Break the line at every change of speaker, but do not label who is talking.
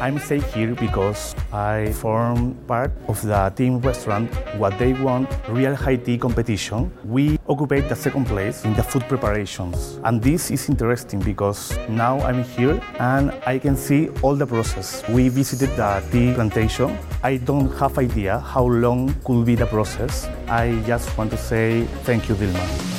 I'm stay here because I form part of the team restaurant. What they want, real High Tea competition. We occupy the second place in the food preparations. And this is interesting because now I'm here and I can see all the process. We visited the tea plantation. I don't have idea how long could be the process. I just want to say thank you, Dilmah.